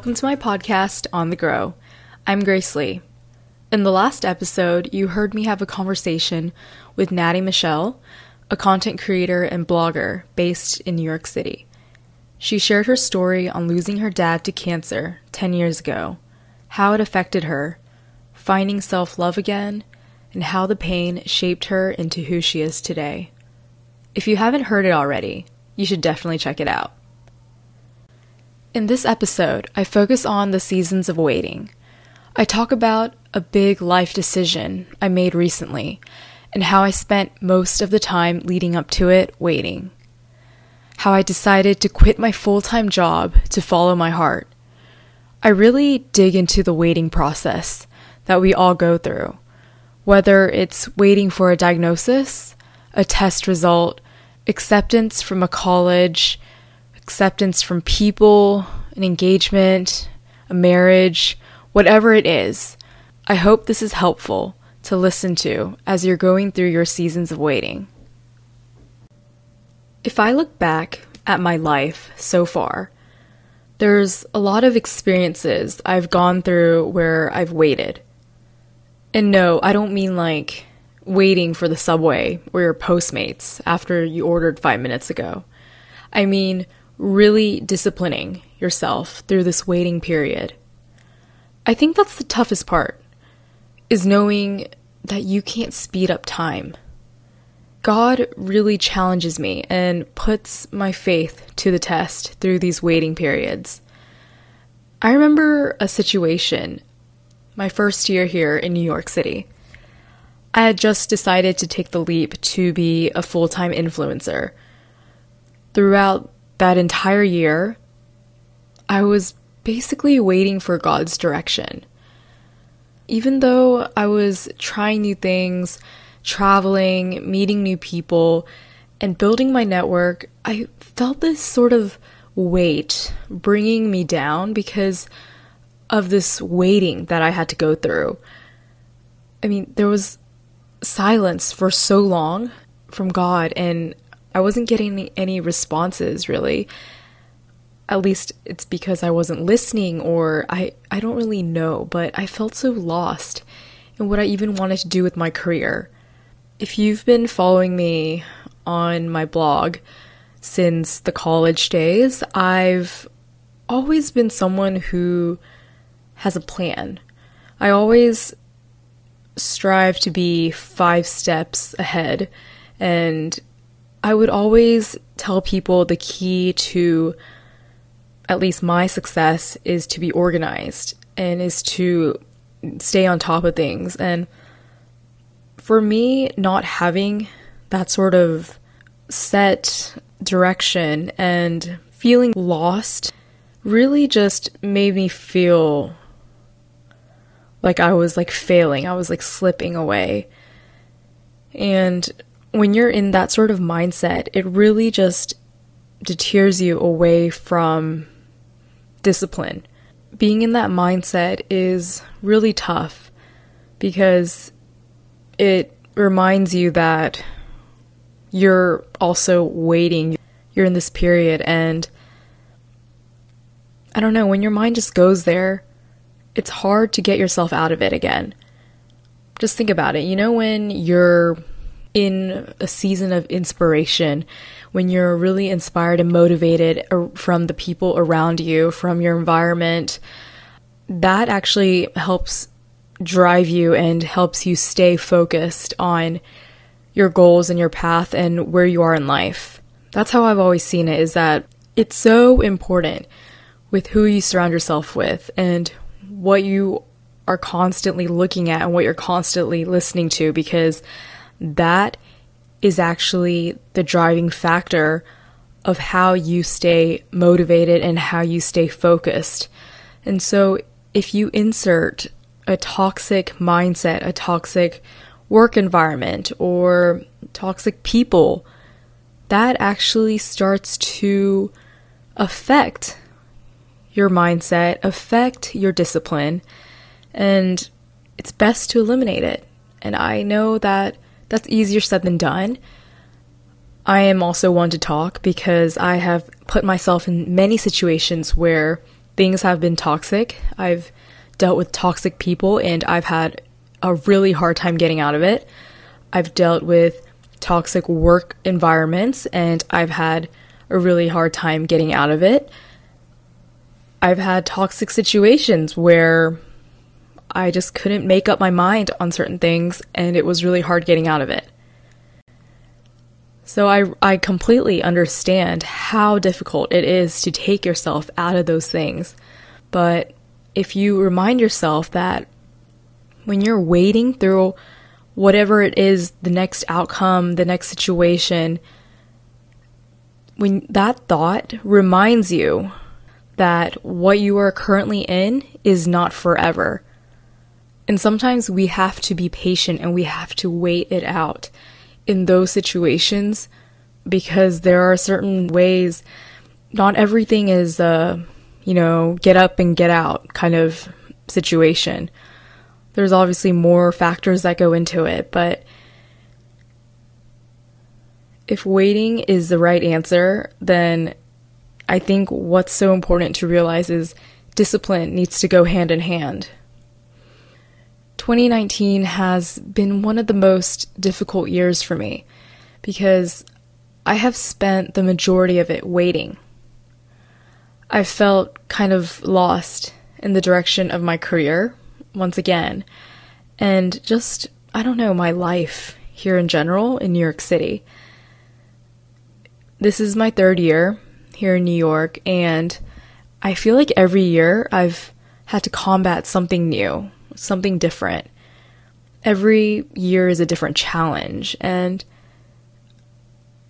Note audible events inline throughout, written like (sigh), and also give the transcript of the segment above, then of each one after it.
Welcome to my podcast, On the Grow. I'm Grace Lee. In the last episode, you heard me have a conversation with Natty Michelle, a content creator and blogger based in New York City. She shared her story on losing her dad to cancer 10 years ago, how it affected her, finding self love again, and how the pain shaped her into who she is today. If you haven't heard it already, you should definitely check it out. In this episode, I focus on the seasons of waiting. I talk about a big life decision I made recently and how I spent most of the time leading up to it waiting. How I decided to quit my full time job to follow my heart. I really dig into the waiting process that we all go through, whether it's waiting for a diagnosis, a test result, acceptance from a college, acceptance from people, an engagement, a marriage, whatever it is. I hope this is helpful to listen to as you're going through your seasons of waiting. If I look back at my life so far, there's a lot of experiences I've gone through where I've waited. And no, I don't mean like waiting for the subway or your Postmates after you ordered five minutes ago. I mean really disciplining yourself through this waiting period. I think that's the toughest part is knowing that you can't speed up time. God really challenges me and puts my faith to the test through these waiting periods. I remember a situation my first year here in New York City. I had just decided to take the leap to be a full time influencer. Throughout that entire year, I was basically waiting for God's direction. Even though I was trying new things, traveling, meeting new people, and building my network, I felt this sort of weight bringing me down because of this waiting that I had to go through. I mean, there was silence for so long from God, and I wasn't getting any, responses really. At least it's because I wasn't listening or I I don't really know, but I felt so lost in what I even wanted to do with my career. If you've been following me on my blog since the college days, I've always been someone who has a plan. I always strive to be five steps ahead and I would always tell people the key to at least my success is to be organized and is to stay on top of things. And for me, not having that sort of set direction and feeling lost really just made me feel like I was like failing. I was like slipping away. And when you're in that sort of mindset, it really just deters you away from discipline. Being in that mindset is really tough because it reminds you that you're also waiting. You're in this period, and I don't know, when your mind just goes there, it's hard to get yourself out of it again. Just think about it. You know, when you're in a season of inspiration when you're really inspired and motivated from the people around you, from your environment, that actually helps drive you and helps you stay focused on your goals and your path and where you are in life. That's how I've always seen it is that it's so important with who you surround yourself with and what you are constantly looking at and what you're constantly listening to because that is actually the driving factor of how you stay motivated and how you stay focused. And so, if you insert a toxic mindset, a toxic work environment, or toxic people, that actually starts to affect your mindset, affect your discipline, and it's best to eliminate it. And I know that that's easier said than done. I am also one to talk because I have put myself in many situations where things have been toxic. I've dealt with toxic people and I've had a really hard time getting out of it. I've dealt with toxic work environments and I've had a really hard time getting out of it. I've had toxic situations where I just couldn't make up my mind on certain things and it was really hard getting out of it. So I I completely understand how difficult it is to take yourself out of those things. But if you remind yourself that when you're wading through whatever it is, the next outcome, the next situation, when that thought reminds you that what you are currently in is not forever. And sometimes we have to be patient and we have to wait it out in those situations because there are certain ways not everything is uh you know get up and get out kind of situation. There's obviously more factors that go into it but if waiting is the right answer then i think what's so important to realize is discipline needs to go hand in hand 2019 has been one of the most difficult years for me because I have spent the majority of it waiting. I felt kind of lost in the direction of my career once again, and just, I don't know, my life here in general in New York City. This is my third year here in New York, and I feel like every year I've had to combat something new, something different. Every year is a different challenge. And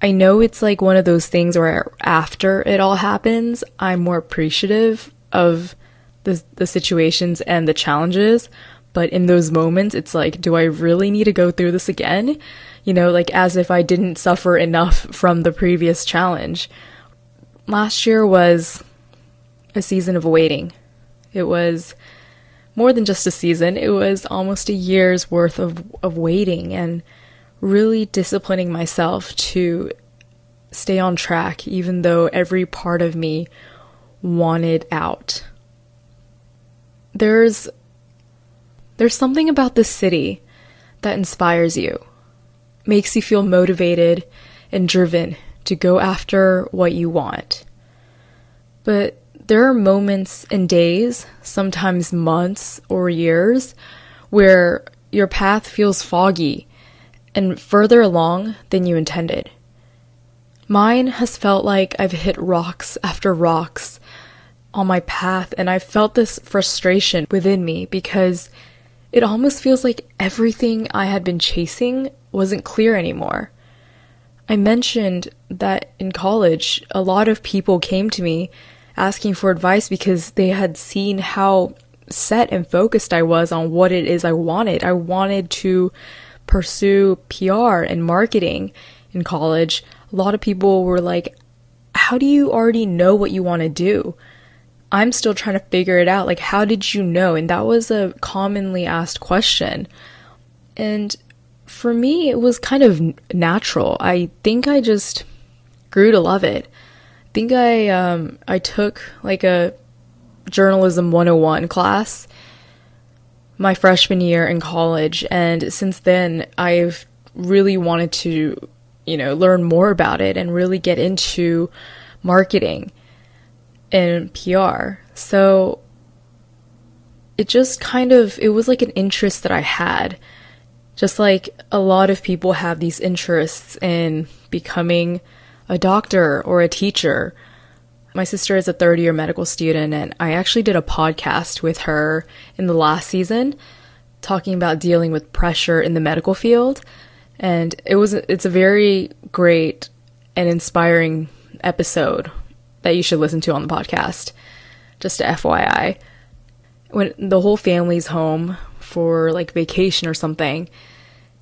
I know it's like one of those things where after it all happens, I'm more appreciative of the, the situations and the challenges. But in those moments, it's like, do I really need to go through this again? You know, like as if I didn't suffer enough from the previous challenge. Last year was a season of waiting. It was more than just a season, it was almost a year's worth of, of waiting and really disciplining myself to stay on track, even though every part of me wanted out. There's there's something about this city that inspires you, makes you feel motivated and driven to go after what you want. But there are moments and days, sometimes months or years, where your path feels foggy and further along than you intended. Mine has felt like I've hit rocks after rocks on my path, and I've felt this frustration within me because it almost feels like everything I had been chasing wasn't clear anymore. I mentioned that in college, a lot of people came to me asking for advice because they had seen how set and focused I was on what it is I wanted. I wanted to pursue PR and marketing in college. A lot of people were like, How do you already know what you want to do? I'm still trying to figure it out. Like, how did you know? And that was a commonly asked question. And for me, it was kind of natural. I think I just grew to love it think I um I took like a journalism 101 class my freshman year in college and since then I've really wanted to you know learn more about it and really get into marketing and PR. So it just kind of it was like an interest that I had. Just like a lot of people have these interests in becoming a doctor or a teacher. My sister is a third year medical student, and I actually did a podcast with her in the last season talking about dealing with pressure in the medical field. And it was it's a very great and inspiring episode that you should listen to on the podcast. Just a FYI. When the whole family's home for like vacation or something,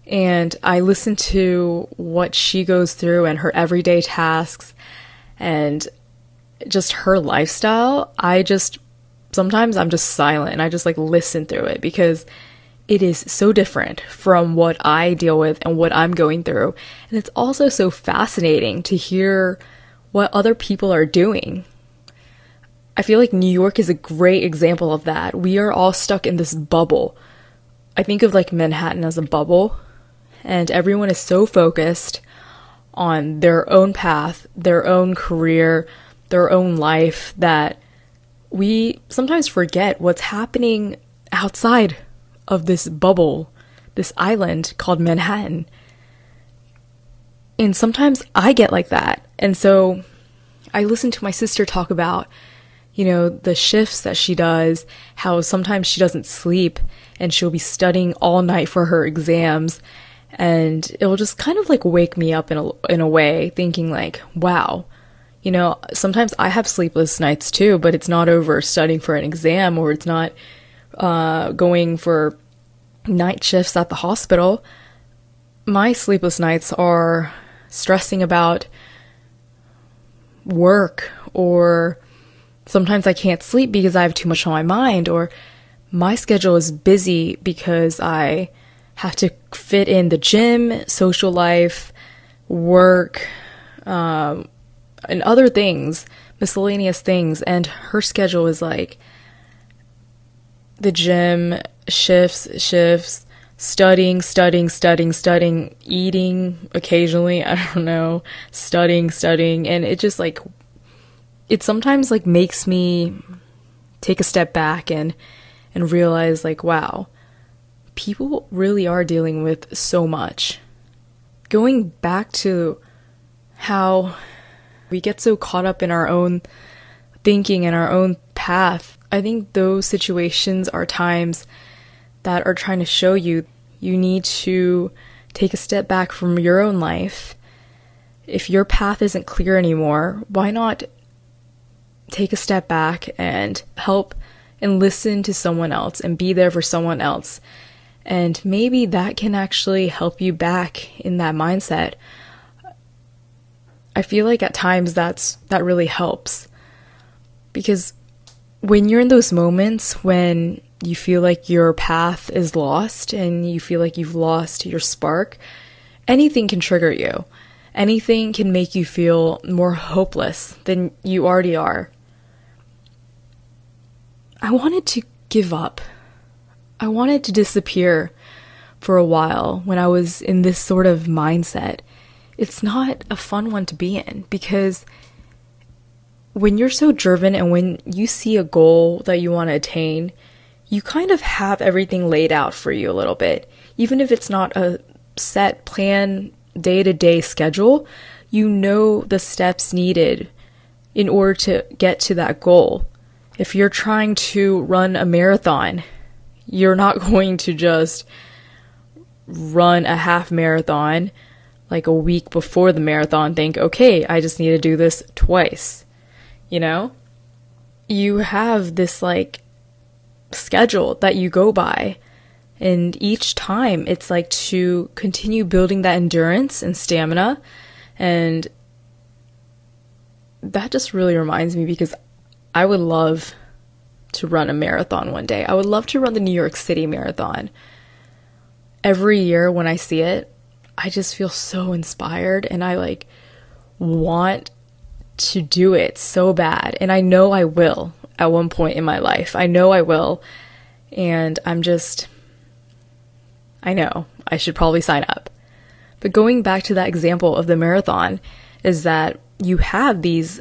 and I listen to what she goes through and her everyday tasks and just her lifestyle. I just sometimes I'm just silent and I just like listen through it because it is so different from what I deal with and what I'm going through. And it's also so fascinating to hear what other people are doing. I feel like New York is a great example of that. We are all stuck in this bubble. I think of like Manhattan as a bubble, and everyone is so focused on their own path, their own career, their own life that we sometimes forget what's happening outside of this bubble, this island called Manhattan. And sometimes I get like that. And so I listen to my sister talk about, you know, the shifts that she does, how sometimes she doesn't sleep and she'll be studying all night for her exams. And it will just kind of like wake me up in a, in a way, thinking like, wow, you know, sometimes I have sleepless nights too, but it's not over studying for an exam or it's not uh, going for night shifts at the hospital. My sleepless nights are stressing about work or sometimes I can't sleep because I have too much on my mind or my schedule is busy because I have to fit in the gym, social life, work, um, and other things, miscellaneous things. And her schedule is like the gym, shifts, shifts, studying, studying, studying, studying, eating occasionally, (laughs) I don't know, studying, studying, and it just like it sometimes like makes me take a step back and and realize like wow, people really are dealing with so much. Going back to how we get so caught up in our own thinking and our own path, I think those situations are times that are trying to show you you need to take a step back from your own life. If your path isn't clear anymore, why not take a step back and help and listen to someone else and be there for someone else? And maybe that can actually help you back in that mindset. I feel like at times that's that really helps. Because when you're in those moments when you feel like your path is lost and you feel like you've lost your spark, anything can trigger you. Anything can make you feel more hopeless than you already are. I wanted to give up. I wanted to disappear for a while when I was in this sort of mindset. It's not a fun one to be in because when you're so driven and when you see a goal that you want to attain, you kind of have everything laid out for you a little bit. Even if it's not a set plan, day to day schedule, you know the steps needed in order to get to that goal. If you're trying to run a marathon, you're not (laughs) going to just run a half marathon like a week before the marathon, think, okay, I just need to do this twice you know? You have this like schedule that you go by. And each time it's like to continue building that endurance and stamina. And that just really reminds me because I would love to run a marathon one day. I would love to run the New York City Marathon. Every year when I see it, I just feel so inspired and I like want to do it so bad. And I know I will at one point in my life. I know I will. And I'm just, I know I should probably sign up. But going back to that example of the marathon, is that you have these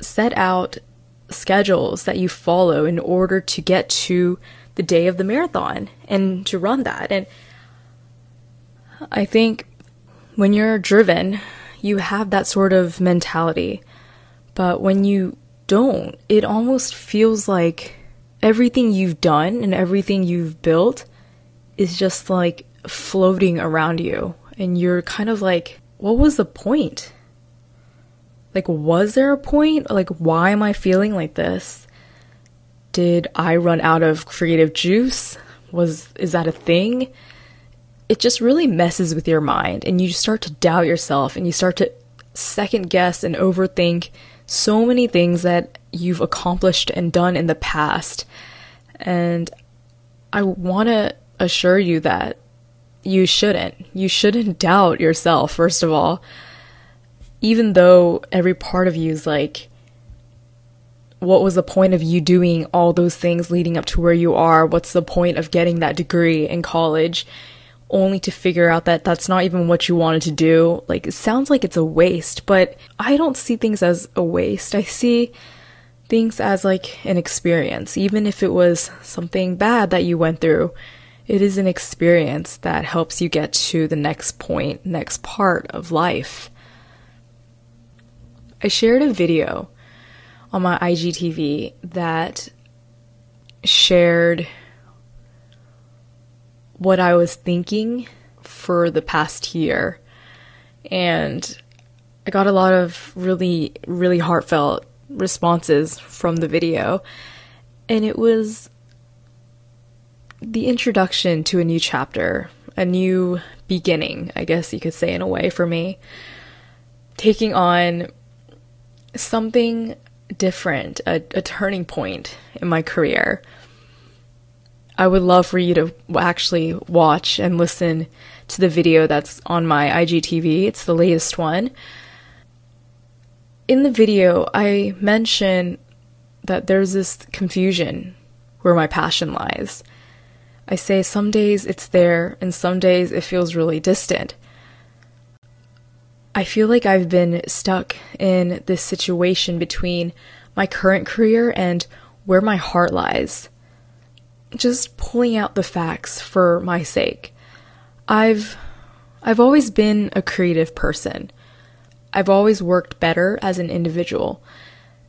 set out schedules that you follow in order to get to the day of the marathon and to run that. And I think when you're driven, you have that sort of mentality but when you don't, it almost feels like everything you've done and everything you've built is just like floating around you. And you're kind of like, what was the point? Like, was there a point? Like, why am I feeling like this? Did I run out of creative juice? Was, is that a thing? It just really messes with your mind and you start to doubt yourself and you start to second guess and overthink so many things that you've accomplished and done in the past. And I want to assure you that you shouldn't. You shouldn't doubt yourself, first of all. Even though every part of you is like, what was the point of you doing all those things leading up to where you are? What's the point of getting that degree in college? Only to figure out that that's not even what you wanted to do. Like, it sounds like it's a waste, but I don't see things as a waste. I see things as like an experience. Even if it was something bad that you went through, it is an experience that helps you get to the next point, next part of life. I shared a video on my IGTV that shared what I was thinking for the past year. And I got a lot of really, really heartfelt responses from the video. And it was the introduction to a new chapter, a new beginning, I guess you could say, in a way, for me. Taking on something different, a, a turning point in my career. I would love for you to actually watch and listen to the video that's on my IGTV. It's the latest one. In the video, I mention that there's this confusion where my passion lies. I say some days it's there and some days it feels really distant. I feel like I've been stuck in this situation between my current career and where my heart lies. Just pulling out the facts for my sake. I've I've always been a creative person. I've always worked better as an individual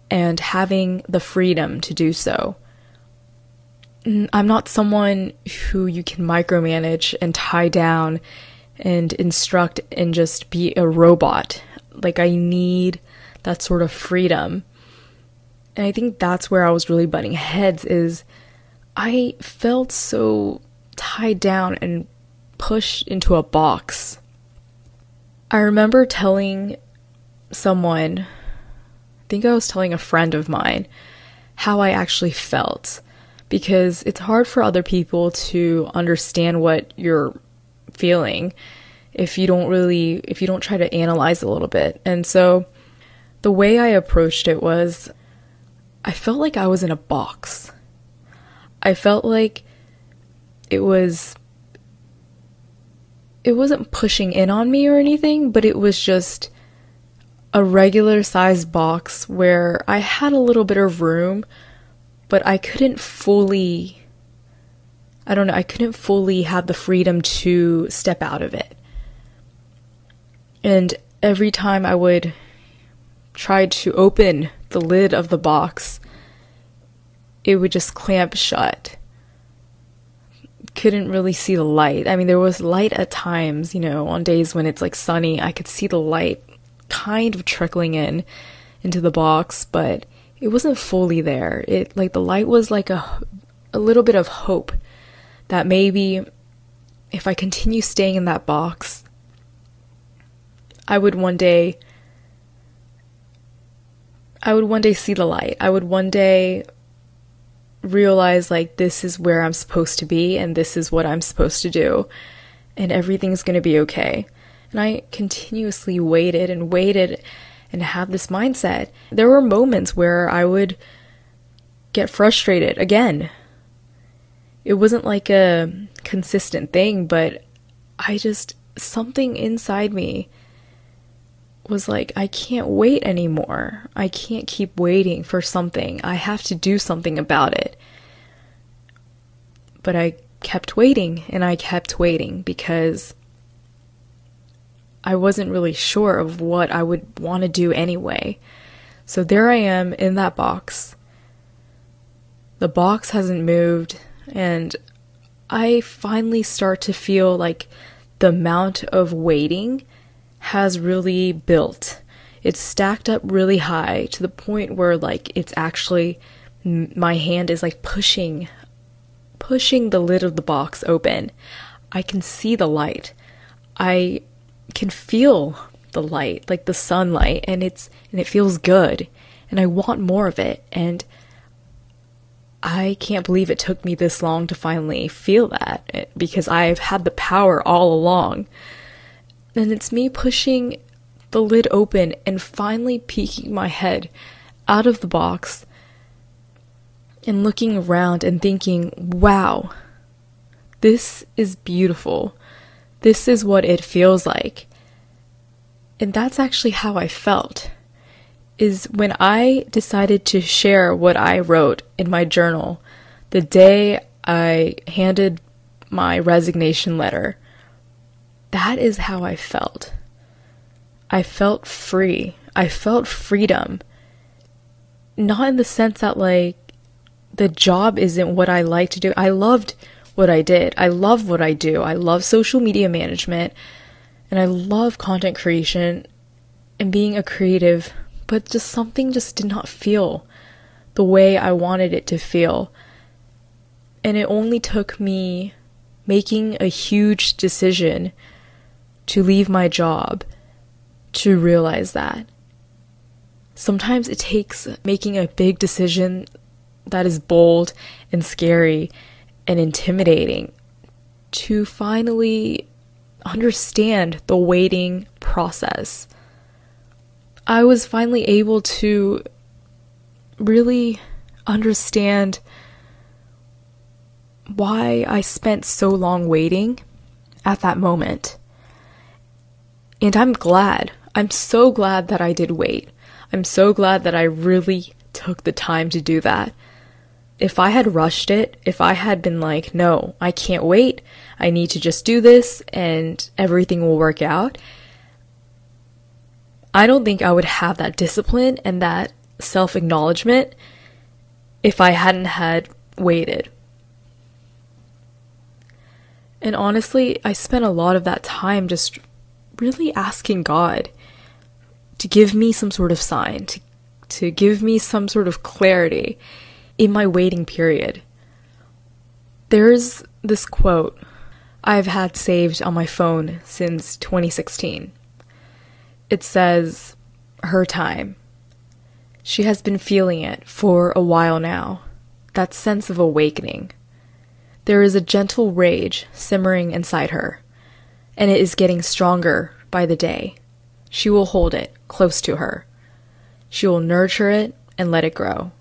and having the freedom to do so. I'm not someone who you can micromanage and tie down and instruct and just be a robot. Like, I need that sort of freedom. And I think that's where I was really butting heads is I felt so tied down and pushed into a box. I remember telling someone, I think I was telling a friend of mine, how I actually felt because it's hard for other people to understand what you're feeling if you don't really if you don't try to analyze a little bit. And so the way I approached it was I felt like I was in a box. I felt like it was it wasn't pushing in on me or anything, but it was just a regular sized box where I had a little bit of room, but I couldn't fully I don't know, I couldn't fully have the freedom to step out of it. And every time I would try to open the lid of the box, it would just clamp shut. Couldn't really see the light. I mean, there was light at times, you know, on days when it's like sunny, I could see the light kind of trickling in into the box, but it wasn't fully there. It like the light was like a a little bit of hope that maybe if I continue staying in that box, I would one day I would one day see the light. I would one day realize like this is where I'm supposed to be and this is what I'm supposed to do and everything's going to be okay. And I continuously waited and waited and had this mindset. There were moments where I would get frustrated again it wasn't like a consistent thing, but I just, something inside me was like, I can't wait anymore. I can't keep waiting for something. I have to do something about it. But I kept waiting and I kept waiting because I wasn't really sure of what I would want to do anyway. So there I am in that box. The box hasn't moved. And I finally start to feel like the amount of waiting has really built. It's stacked up really high to the point where like it's actually my hand is like pushing pushing the lid of the box open. I can see the light. I can feel the light, like the sunlight, and it's and it feels good. And I want more of it. And I can't believe it took me this long to finally feel that eh, because I've had the power all along. And it's me pushing the lid open and finally peeking my head out of the box and looking around and thinking, wow, this is beautiful. This is what it feels like. And that's actually how I felt. Is when I decided to share what I wrote in my journal the day I handed my resignation letter. That is how I felt. I felt free. I felt freedom. Not in the sense that, like, the job isn't what I like to do. I loved what I did. I love what I do. I love social media management and I love content creation and being a creative, but just something just did not feel the way I wanted it to feel. And it only took me making a huge decision to leave my job to realize that. Sometimes it takes making a big decision that is bold and scary and intimidating to finally understand the waiting process. I was finally able to really understand why I spent so long waiting at that moment. And I'm glad. I'm so glad that I did wait. I'm so glad that I really took the time to do that if I had rushed it, if I had been like, no, I can't wait, I need to just do this and everything will work out, I don't think I would have that discipline and that self acknowledgement if I hadn't had waited. And honestly, I spent a lot of that time just really asking God to give me some sort of sign, to, to give me some sort of clarity in my waiting period. There's this quote I've had saved on my phone since 2016. It says, Her time. She has been feeling it for a while now, that sense of awakening. There is a gentle rage simmering inside her, and it is getting stronger by the day. She will hold it close to her. She will nurture it and let it grow.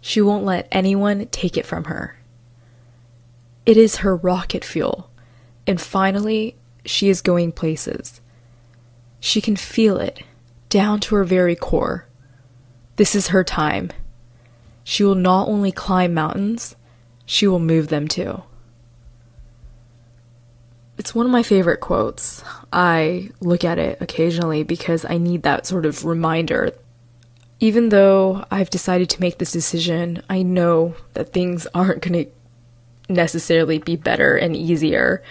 She won't let anyone take it from her. It is her rocket fuel, and finally, she is going places. She can feel it down to her very core. This is her time. She will not only climb mountains, she will move them too. It's one of my favorite quotes. I look at it occasionally because I need that sort of reminder even though I've decided to make this decision, I know that things (laughs) aren't going to necessarily be better and easier.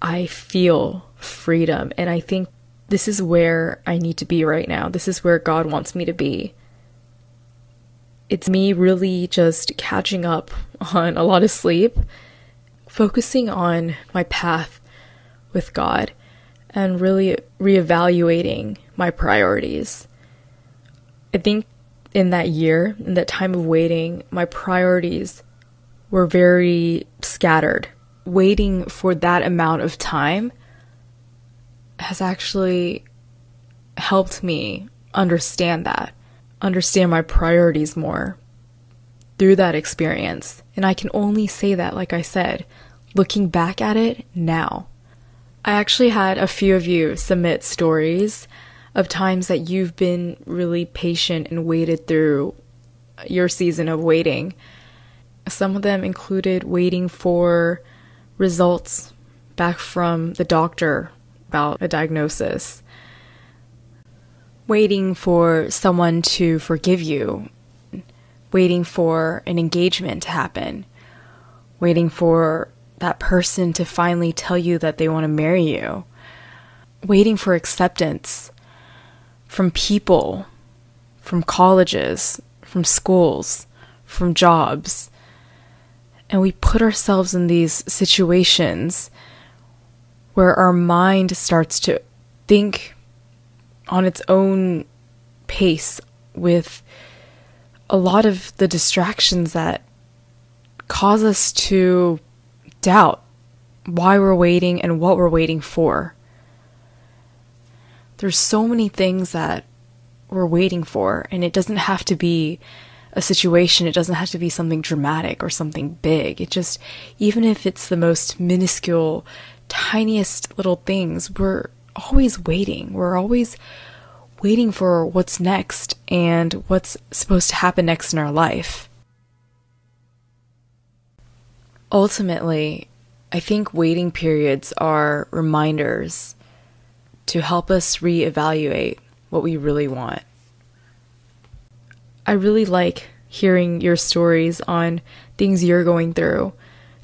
I feel freedom, and I think this is where I need to be right now. This is where God wants me to be. It's me really just catching up on a lot of sleep, focusing on my path with God, and really reevaluating my priorities. I think in that year, in that time of waiting, my priorities were very scattered. Waiting for that amount of time has actually helped me understand that, understand my priorities more through that experience. And I can only say that, like I said, looking back at it now. I actually had a few of you submit stories of times that you've been really patient and waited through your season of waiting. Some of them included waiting for results back from the doctor about a diagnosis, waiting for someone to forgive you, waiting for an engagement to happen, waiting for that person to finally tell you that they want to marry you, waiting for acceptance from people, from colleges, from schools, from jobs. And we put ourselves in these situations where our mind starts to think on its own pace with a lot of the distractions that cause us to doubt why we're waiting and what we're waiting for. There's so many things that we're waiting for, and it doesn't have to be a situation. It doesn't have to be something dramatic or something big. It just, even if it's the most minuscule, tiniest little things, we're always waiting. We're always waiting for what's next and what's supposed to happen next in our life. Ultimately, I think waiting periods are reminders to help us reevaluate what we really want. I really like hearing your stories on things you're going through,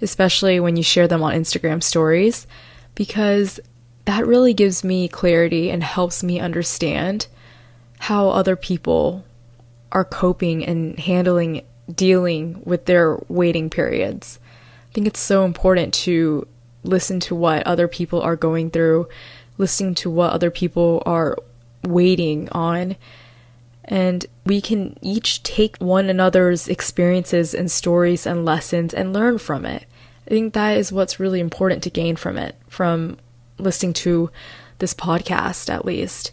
especially when you share them on Instagram stories, because that really gives me clarity and helps me understand how other people are coping and handling dealing with their waiting periods. I think it's so important to listen to what other people are going through, listening to what other people are waiting on, and we can each take one another's experiences and stories and lessons and learn from it. I think that is what's really important to gain from it, from listening to this podcast at least.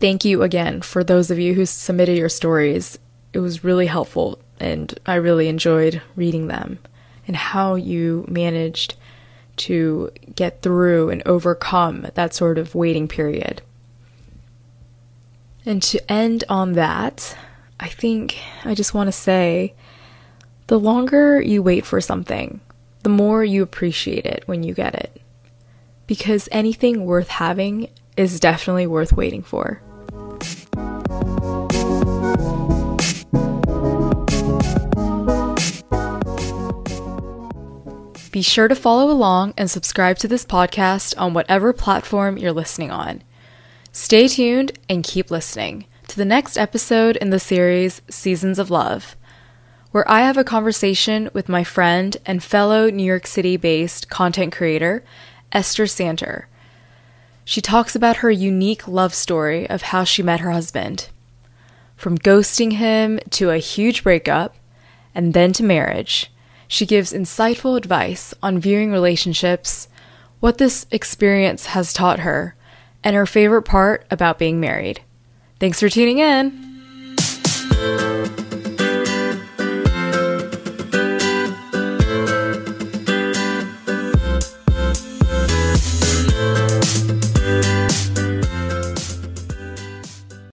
Thank you again for those of you who submitted your stories. It was really helpful and I really enjoyed reading them and how you managed to get through and overcome that sort of waiting period. And to end on that, I think I just want to say the longer you wait for something, the more you appreciate it when you get it. Because anything worth having is definitely worth waiting for. Be sure to follow along and subscribe to this podcast on whatever platform you're listening on. Stay tuned and keep listening to the next episode in the series Seasons of Love, where I have a conversation with my friend and fellow New York City based content creator, Esther Santer. She talks about her unique love story of how she met her husband. From ghosting him to a huge breakup, and then to marriage, she gives insightful advice on viewing relationships, what this experience has taught her, and her favorite part about being married. Thanks for tuning in.